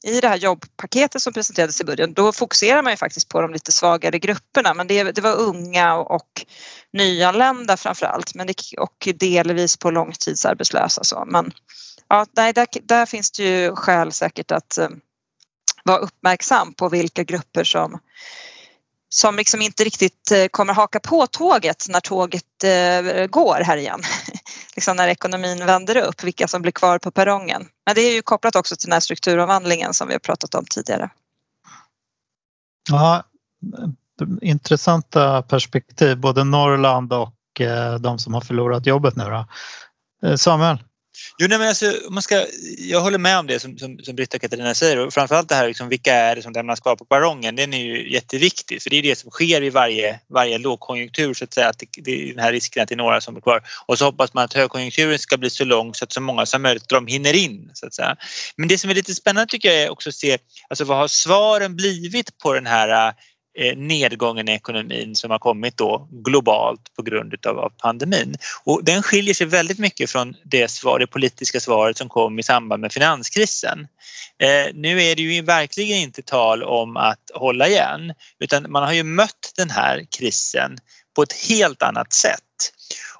i det här jobbpaketet som presenterades i budgeten, då fokuserar man ju faktiskt på de lite svagare grupperna men det, det var unga och, och nyanlända framför allt men det, och delvis på långtidsarbetslösa. Så. Men ja, nej, där, där finns det ju skäl säkert att eh, vara uppmärksam på vilka grupper som som liksom inte riktigt eh, kommer haka på tåget när tåget eh, går här igen. [laughs] liksom när ekonomin vänder upp, vilka som blir kvar på perrongen. Men det är ju kopplat också till den här strukturomvandlingen som vi har pratat om tidigare. Ja, intressanta perspektiv, både Norrland och eh, de som har förlorat jobbet nu. Då. Samuel? Jo, nej, men alltså, man ska, jag håller med om det som, som, som Britta och Katarina säger och framförallt det här liksom, vilka är det som lämnas kvar på perrongen. Den är ju jätteviktig för det är det som sker i varje, varje lågkonjunktur så att säga. Att det, det är den här risken att det är några som blir kvar och så hoppas man att högkonjunkturen ska bli så lång så att så många som möjligt de hinner in så att säga. Men det som är lite spännande tycker jag är också att se alltså vad har svaren blivit på den här Eh, nedgången i ekonomin som har kommit då globalt på grund av pandemin. Och den skiljer sig väldigt mycket från det, svar, det politiska svaret som kom i samband med finanskrisen. Eh, nu är det ju verkligen inte tal om att hålla igen utan man har ju mött den här krisen på ett helt annat sätt.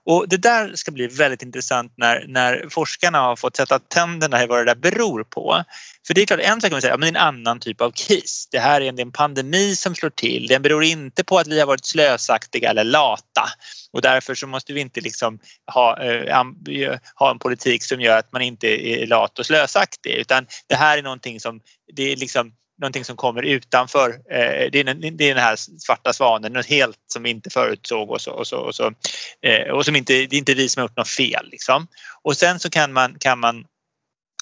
Och det där ska bli väldigt intressant när, när forskarna har fått sätta tänderna i vad det där beror på. För det är klart, en sak kan man säga, men det är en annan typ av kris. Det här är en pandemi som slår till. Den beror inte på att vi har varit slösaktiga eller lata och därför så måste vi inte liksom ha, eh, ha en politik som gör att man inte är lat och slösaktig utan det här är någonting som det är liksom någonting som kommer utanför. Eh, det, är, det är den här svarta svanen, något helt som vi inte förutsåg och, så, och, så, och, så, eh, och som inte, det är inte vi som har gjort något fel. Liksom. Och sen så kan man, kan man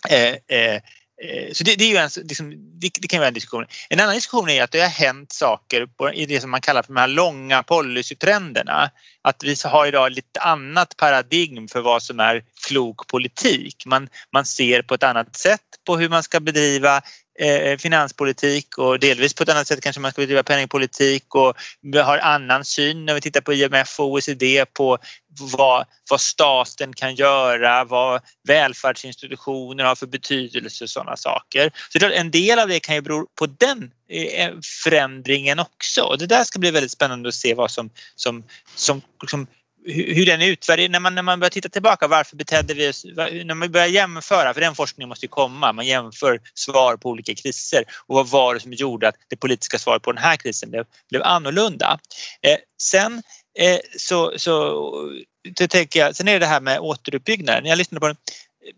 Eh, eh, eh så det, det, är ju en, liksom, det, det, kan vara en diskussion. En annan diskussion är att det har hänt saker på, i det som man kallar för de här långa policytrenderna. Att vi har idag lite annat paradigm för vad som är klok politik. Man, man ser på ett annat sätt på hur man ska bedriva Eh, eh, finanspolitik och delvis på ett annat sätt kanske man ska bedriva penningpolitik och vi har annan syn när vi tittar på IMF och OECD på vad, vad staten kan göra, vad välfärdsinstitutioner har för betydelse och sådana saker. Så en del av det kan ju bero på den eh, förändringen också och det där ska bli väldigt spännande att se vad som, som, som, som hur den utvärderas. när man, när man börjar titta tillbaka, varför betedde vi oss, när man börjar jämföra, för den forskningen måste ju komma, man jämför svar på olika kriser och vad var det som gjorde att det politiska svaret på den här krisen blev, blev annorlunda. Eh, sen eh, så, så det tänker jag, sen är det det här med återuppbyggnaden. Jag lyssnade på en eh,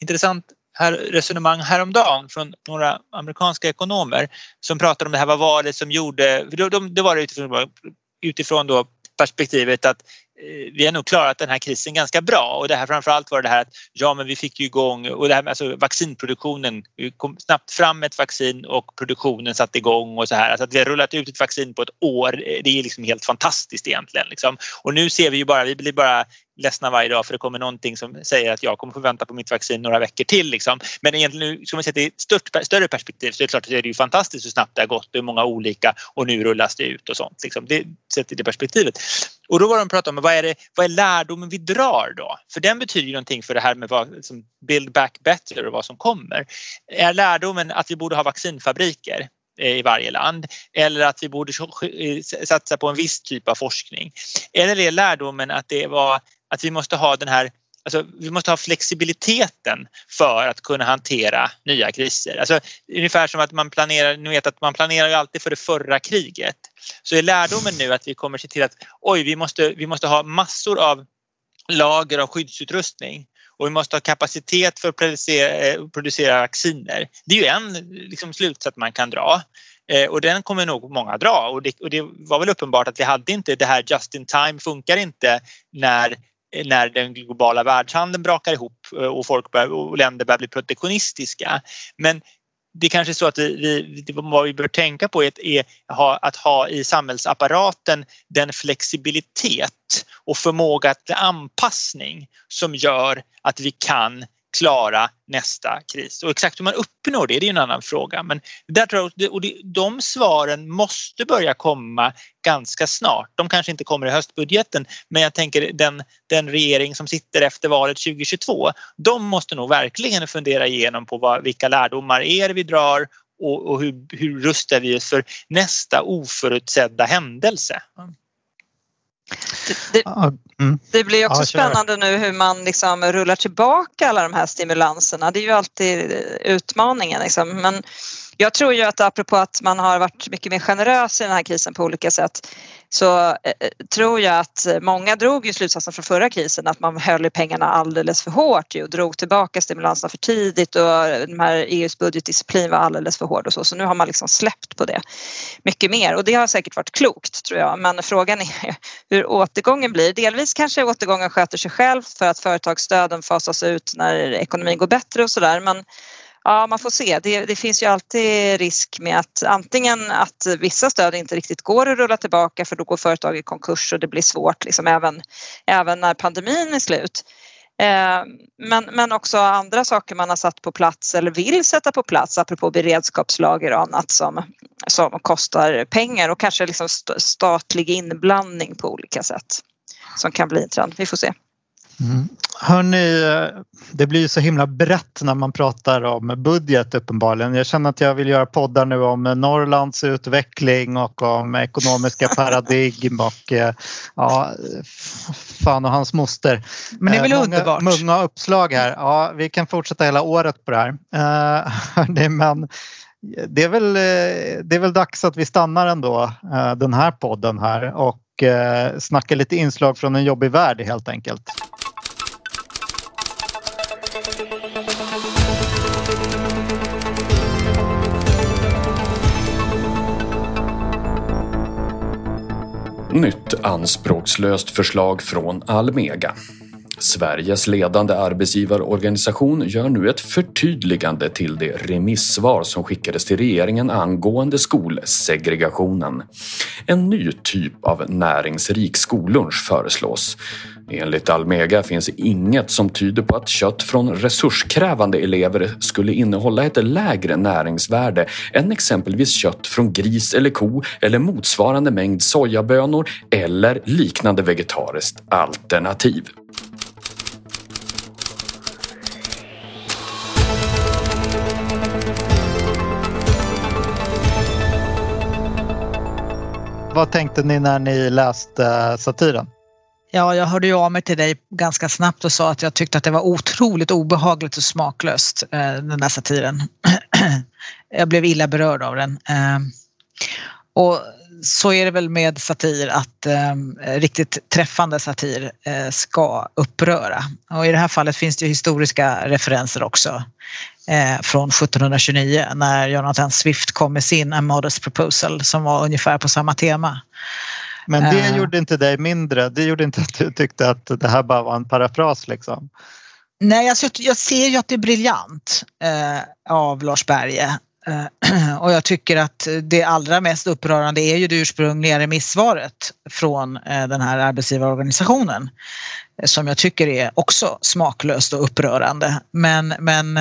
intressant här resonemang häromdagen från några amerikanska ekonomer som pratade om det här, vad var det som gjorde, då, då, det var utifrån, utifrån då perspektivet att Eh, vi har nog klarat den här krisen ganska bra och det här framförallt var det här att ja men vi fick ju igång och det här med alltså vaccinproduktionen, vi kom snabbt fram ett vaccin och produktionen satte igång och så här. Alltså att vi har rullat ut ett vaccin på ett år, eh, det är liksom helt fantastiskt egentligen. Liksom. Och nu ser vi ju bara, vi blir bara ledsna varje dag för det kommer någonting som säger att jag kommer få vänta på mitt vaccin några veckor till. Liksom. Men egentligen nu, ska man se det i ett större perspektiv så är det klart att det är ju fantastiskt hur snabbt det har gått och hur många olika och nu rullas det ut och sånt. Liksom. Det, sett i det perspektivet. Och då var de pratade om vad är, det, vad är lärdomen vi drar då? För den betyder ju någonting för det här med vad, liksom, build back better och vad som kommer. Är lärdomen att vi borde ha vaccinfabriker? Eh, i varje land eller att vi borde eh, satsa på en viss typ av forskning. Eller är lärdomen att det var att vi måste ha den här Alltså, vi måste ha flexibiliteten för att kunna hantera nya kriser. Alltså, ungefär som att man planerar, ni vet att man planerar ju alltid för det förra kriget. Så är lärdomen nu att vi kommer se till att oj, vi måste, vi måste ha massor av lager av skyddsutrustning och vi måste ha kapacitet för att producera, eh, producera vacciner. Det är ju en liksom, slutsats man kan dra eh, och den kommer nog många dra och det, och det var väl uppenbart att vi hade inte det här just in time funkar inte när när den globala världshandeln brakar ihop eh, och, folk bör, och länder börjar bli protektionistiska. Men det är kanske är så att vi, vi, vad vi bör tänka på är, är att ha i samhällsapparaten den flexibilitet och förmåga till anpassning som gör att vi kan klara nästa kris. Och exakt hur man uppnår det, det är en annan fråga. Men där tror jag, och de svaren måste börja komma ganska snart. De kanske inte kommer i höstbudgeten men jag tänker den, den regering som sitter efter valet 2022 de måste nog verkligen fundera igenom på vad, vilka lärdomar är det vi drar och, och hur, hur rustar vi oss för nästa oförutsedda händelse. Det, mm. det, blir också ja, spännande nu hur man liksom rullar tillbaka alla de här stimulanserna. Det är ju alltid utmaningen. Liksom. Men jag tror ju att apropå att man har varit mycket mer generös i den här krisen på olika sätt så eh, eh, tror jag att många drog ju slutsatsen från förra krisen att man höll i pengarna alldeles för hårt och drog tillbaka stimulanserna för tidigt och de här EUs budgetdisciplin var alldeles för hård och så. Så nu har man liksom släppt på det mycket mer och det har säkert varit klokt tror jag. Men frågan är [laughs] hur återgången blir. Delvis kanske återgången sköter sig själv för att företagsstöden fasas ut när ekonomin går bättre och sådär. Men Ja, man får se. Det, det, finns ju alltid risk med att antingen att vissa stöd inte riktigt går att rulla tillbaka för då går företag i konkurs och det blir svårt liksom även, även när pandemin är slut. Eh, men, men också andra saker man har satt på plats eller vill sätta på plats apropå beredskapslager och annat som, som kostar pengar och kanske liksom statlig inblandning på olika sätt som kan bli en trend. Vi får se. Mm. Hörni, det blir så himla brett när man pratar om budget uppenbarligen. Jag känner att jag vill göra poddar nu om Norrlands utveckling och om ekonomiska [laughs] paradigm och ja, fan och hans moster. Men det är väl många, underbart? Många uppslag här. Ja, vi kan fortsätta hela året på det här. [laughs] Men det är väl, det är väl dags att vi stannar ändå den här podden här och snackar lite inslag från en jobbig värld helt enkelt. Nytt anspråkslöst förslag från Almega. Sveriges ledande arbetsgivarorganisation gör nu ett förtydligande till det remissvar som skickades till regeringen angående skolsegregationen. En ny typ av näringsrik skollunch föreslås. Enligt Almega finns inget som tyder på att kött från resurskrävande elever skulle innehålla ett lägre näringsvärde än exempelvis kött från gris eller ko eller motsvarande mängd sojabönor eller liknande vegetariskt alternativ. Vad tänkte ni när ni läste eh, satiren? Ja, jag hörde ju av mig till dig ganska snabbt och sa att jag tyckte att det var otroligt obehagligt och smaklöst, eh, den där satiren. [clears throat] jag blev illa berörd av den. Ehm, och så är det väl med satir att ehm, riktigt träffande satir eh, ska uppröra. Och i det här fallet finns det historiska referenser också eh, från 1729 när Jonathan Swift kom med sin A Modest Proposal som var ungefär på samma tema. Men det Eh. gjorde inte dig mindre. Det gjorde inte att du tyckte att det här bara var en parafras liksom. Nej, alltså, jag- jag ser ju att det är briljant eh, av Lars Berge. Eh, [clears throat] och jag tycker att det allra mest upprörande är ju det ursprungliga remissvaret från eh, den här arbetsgivarorganisationen. Eh, som jag tycker är också smaklöst och upprörande. Men, men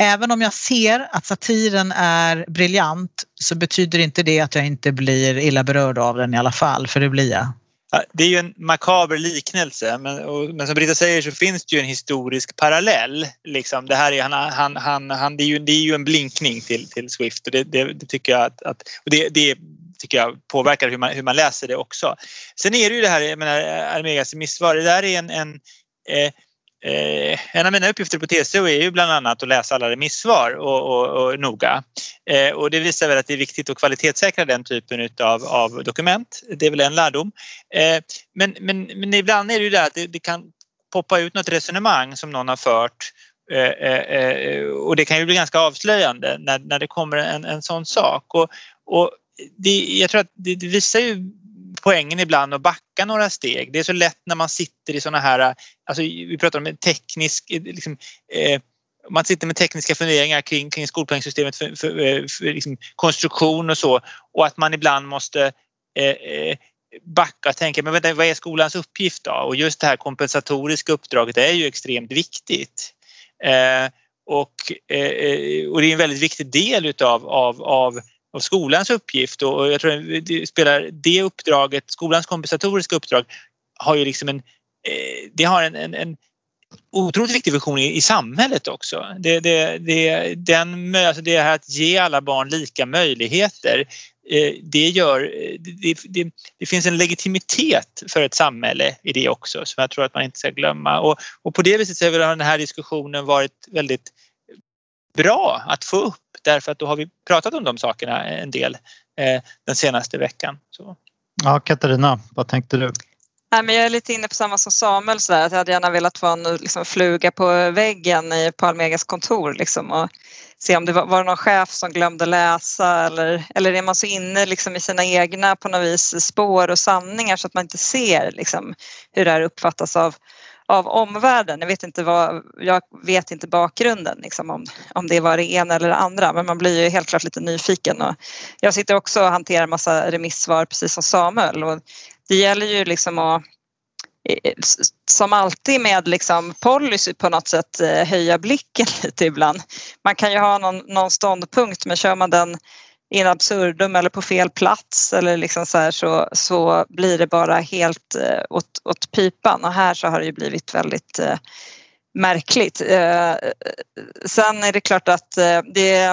även om jag ser att satiren är briljant så betyder inte det att jag inte blir illa berörd av den i alla fall, för det blir jag. Det är ju en makaber liknelse men, och, men som Britta säger så finns det ju en historisk parallell. Liksom. Det, här är, han, han, han, han, det, är ju, det är ju en blinkning till, till Swift och det, det, det tycker jag att, att och det, det tycker jag påverkar hur man, hur man läser det också. Sen är det ju det här, jag menar Almegas remissvar, det där är en, en eh, Eh, en av mina uppgifter på TCO är ju bland annat att läsa alla remissvar och, och, och noga. Eh, och det visar väl att det är viktigt att kvalitetssäkra den typen utav, av dokument. Det är väl en lärdom. Eh, men, men, men ibland är det ju det att det, det kan poppa ut något resonemang som någon har fört eh, eh, eh, och det kan ju bli ganska avslöjande när, när det kommer en, en sån sak. Och, och det, jag tror att det, det visar ju poängen ibland att backa några steg. Det är så lätt när man sitter i såna här, alltså vi pratar om en teknisk, liksom, eh, man sitter med tekniska funderingar kring, kring skolpengssystemet för, för, för, för liksom konstruktion och så och att man ibland måste eh, eh, backa och tänka, men vänta, vad är skolans uppgift då? Och just det här kompensatoriska uppdraget är ju extremt viktigt. Eh, och, eh, eh och det är en väldigt viktig del utav av, av av skolans uppgift och jag tror det spelar det uppdraget, skolans kompensatoriska uppdrag har ju liksom en, eh, det har en, en, en otroligt viktig funktion i, i samhället också. Det, det, det, den, alltså det här att ge alla barn lika möjligheter eh, det gör, det, det, det, finns en legitimitet för ett samhälle i det också som jag tror att man inte ska glömma och, och på det viset så har den här diskussionen varit väldigt bra att få upp därför att då har vi pratat om de sakerna en del eh, den senaste veckan. Så. Ja, Katarina, vad tänkte du? Nej, men jag är lite inne på samma som Samuel, så där, att jag hade gärna velat få en liksom, fluga på väggen i, på Almegas kontor liksom, och se om det var, var det någon chef som glömde läsa eller, eller är man så inne liksom, i sina egna på något vis spår och sanningar så att man inte ser liksom, hur det här uppfattas av av omvärlden. Jag vet inte, vad, jag vet inte bakgrunden liksom, om, om det var det ena eller det andra men man blir ju helt klart lite nyfiken. Och jag sitter också och hanterar massa remissvar precis som Samuel och det gäller ju liksom att eh, som alltid med liksom policy på något sätt eh, höja blicken [laughs] lite ibland. Man kan ju ha någon, någon ståndpunkt men kör man den in absurdum eller på fel plats eller liksom så, här, så, så blir det bara helt eh, åt, åt pipan och här så har det ju blivit väldigt eh, märkligt. Eh, eh sen är det klart att eh, det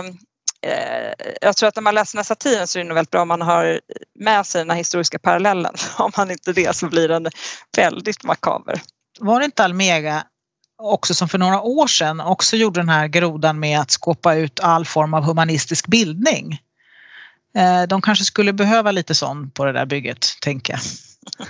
eh, jag tror att när man läser den här satiren så är det nog väldigt bra om man har med sig den här historiska parallellen. [laughs] Om man inte det så blir den väldigt makaber. Var det inte Almega också som för några år sedan också gjorde den här grodan med att skåpa ut all form av humanistisk bildning? Eh, de kanske skulle behöva lite sån på det där bygget, tänker jag. [laughs]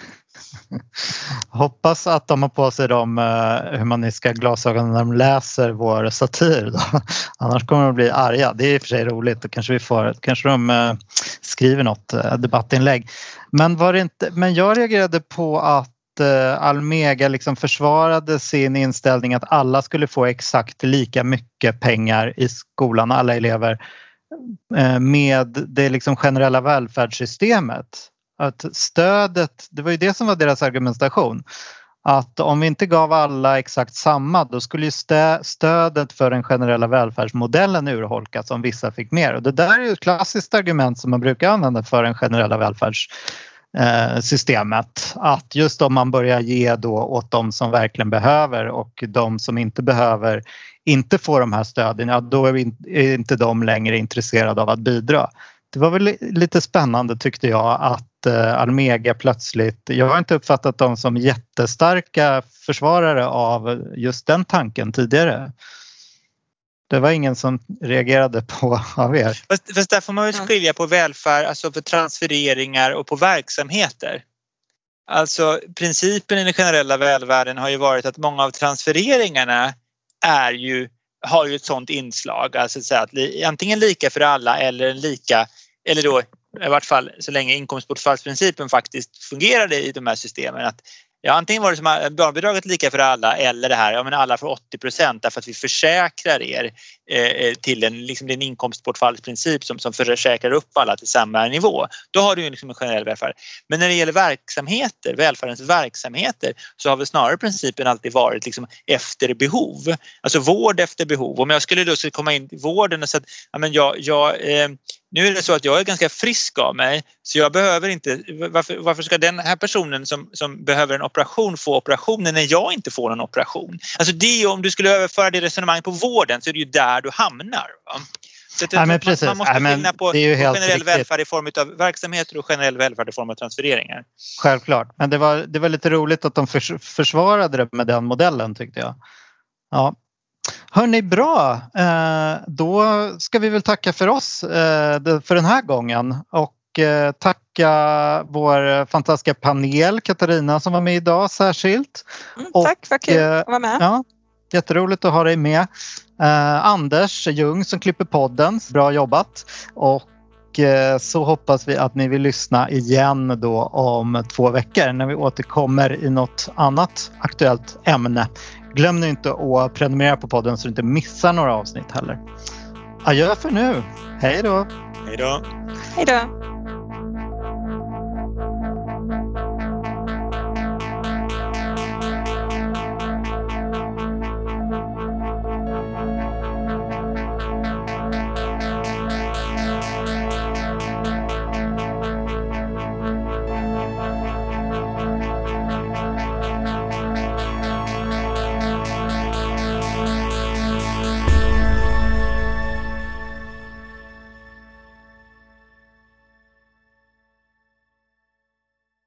Hoppas att de har på sig de eh, humanistiska glasögonen när de läser vår satir. Då. [laughs] Annars kommer de att bli arga. Det är i och för sig roligt. Då kanske, vi får, kanske de eh, skriver något debattinlägg. Men, var det inte, men jag reagerade på att Almega liksom försvarade sin inställning att alla skulle få exakt lika mycket pengar i skolan, alla elever Eh, med det liksom generella välfärdssystemet. Att stödet, det var ju det som var deras argumentation. Att om vi inte gav alla exakt samma då skulle ju stödet för den generella välfärdsmodellen urholkas om vissa fick mer. Och det där är ju ett klassiskt argument som man brukar använda för den generella välfärdssystemet. Eh, Att just om man börjar ge då åt de som verkligen behöver och de som inte behöver inte får de här stöden, ja då är inte de längre intresserade av att bidra. Det var väl lite spännande tyckte jag att Almega plötsligt, jag har inte uppfattat dem som jättestarka försvarare av just den tanken tidigare. Det var ingen som reagerade på av er. Fast, fast där får man väl skilja på välfärd, alltså för transfereringar och på verksamheter. Alltså principen i den generella välfärden har ju varit att många av transfereringarna är ju, har ju ett sådant inslag, alltså så att antingen lika för alla eller en lika eller då i vart fall så länge inkomstbortfallsprincipen faktiskt fungerade i de här systemen. Att Ja, antingen var det som eh, barnbidraget lika för alla eller det här, ja men alla får 80 procent därför att vi försäkrar er eh, eh till en, liksom, en inkomstbortfallsprincip som, som försäkrar upp alla till samma nivå. Då har du ju liksom en generell välfärd. Men när det gäller verksamheter, välfärdens verksamheter, så har väl snarare principen alltid varit liksom efter behov. Alltså vård efter behov. Om jag skulle då komma in i vården och säga att ja, men jag, jag eh, nu är det så att jag är ganska frisk av mig så jag behöver inte, varför, varför ska den här personen som, som behöver en operation få operationen när jag inte får någon operation? Alltså det, om du skulle överföra det resonemanget på vården så är det ju där du hamnar. Va? Så ja, man, måste ja, skilja på, på generell riktigt. välfärd i form av verksamheter och generell välfärd i form av transfereringar. Självklart, men det var, det var lite roligt att de förs försvarade det med den modellen tyckte jag. Ja, Hörni, bra. Eh, då ska vi väl tacka för oss eh, för den här gången och eh, tacka vår fantastiska panel, Katarina som var med idag särskilt. Mm, tack, vad kul att vara med. Ja, jätteroligt att ha dig med. Anders Ljung som klipper podden, bra jobbat. Och så hoppas vi att ni vill lyssna igen då om två veckor när vi återkommer i något annat aktuellt ämne. Glöm nu inte att prenumerera på podden så du inte missar några avsnitt heller. Adjö för nu. Hej då! Hej då! Hej då!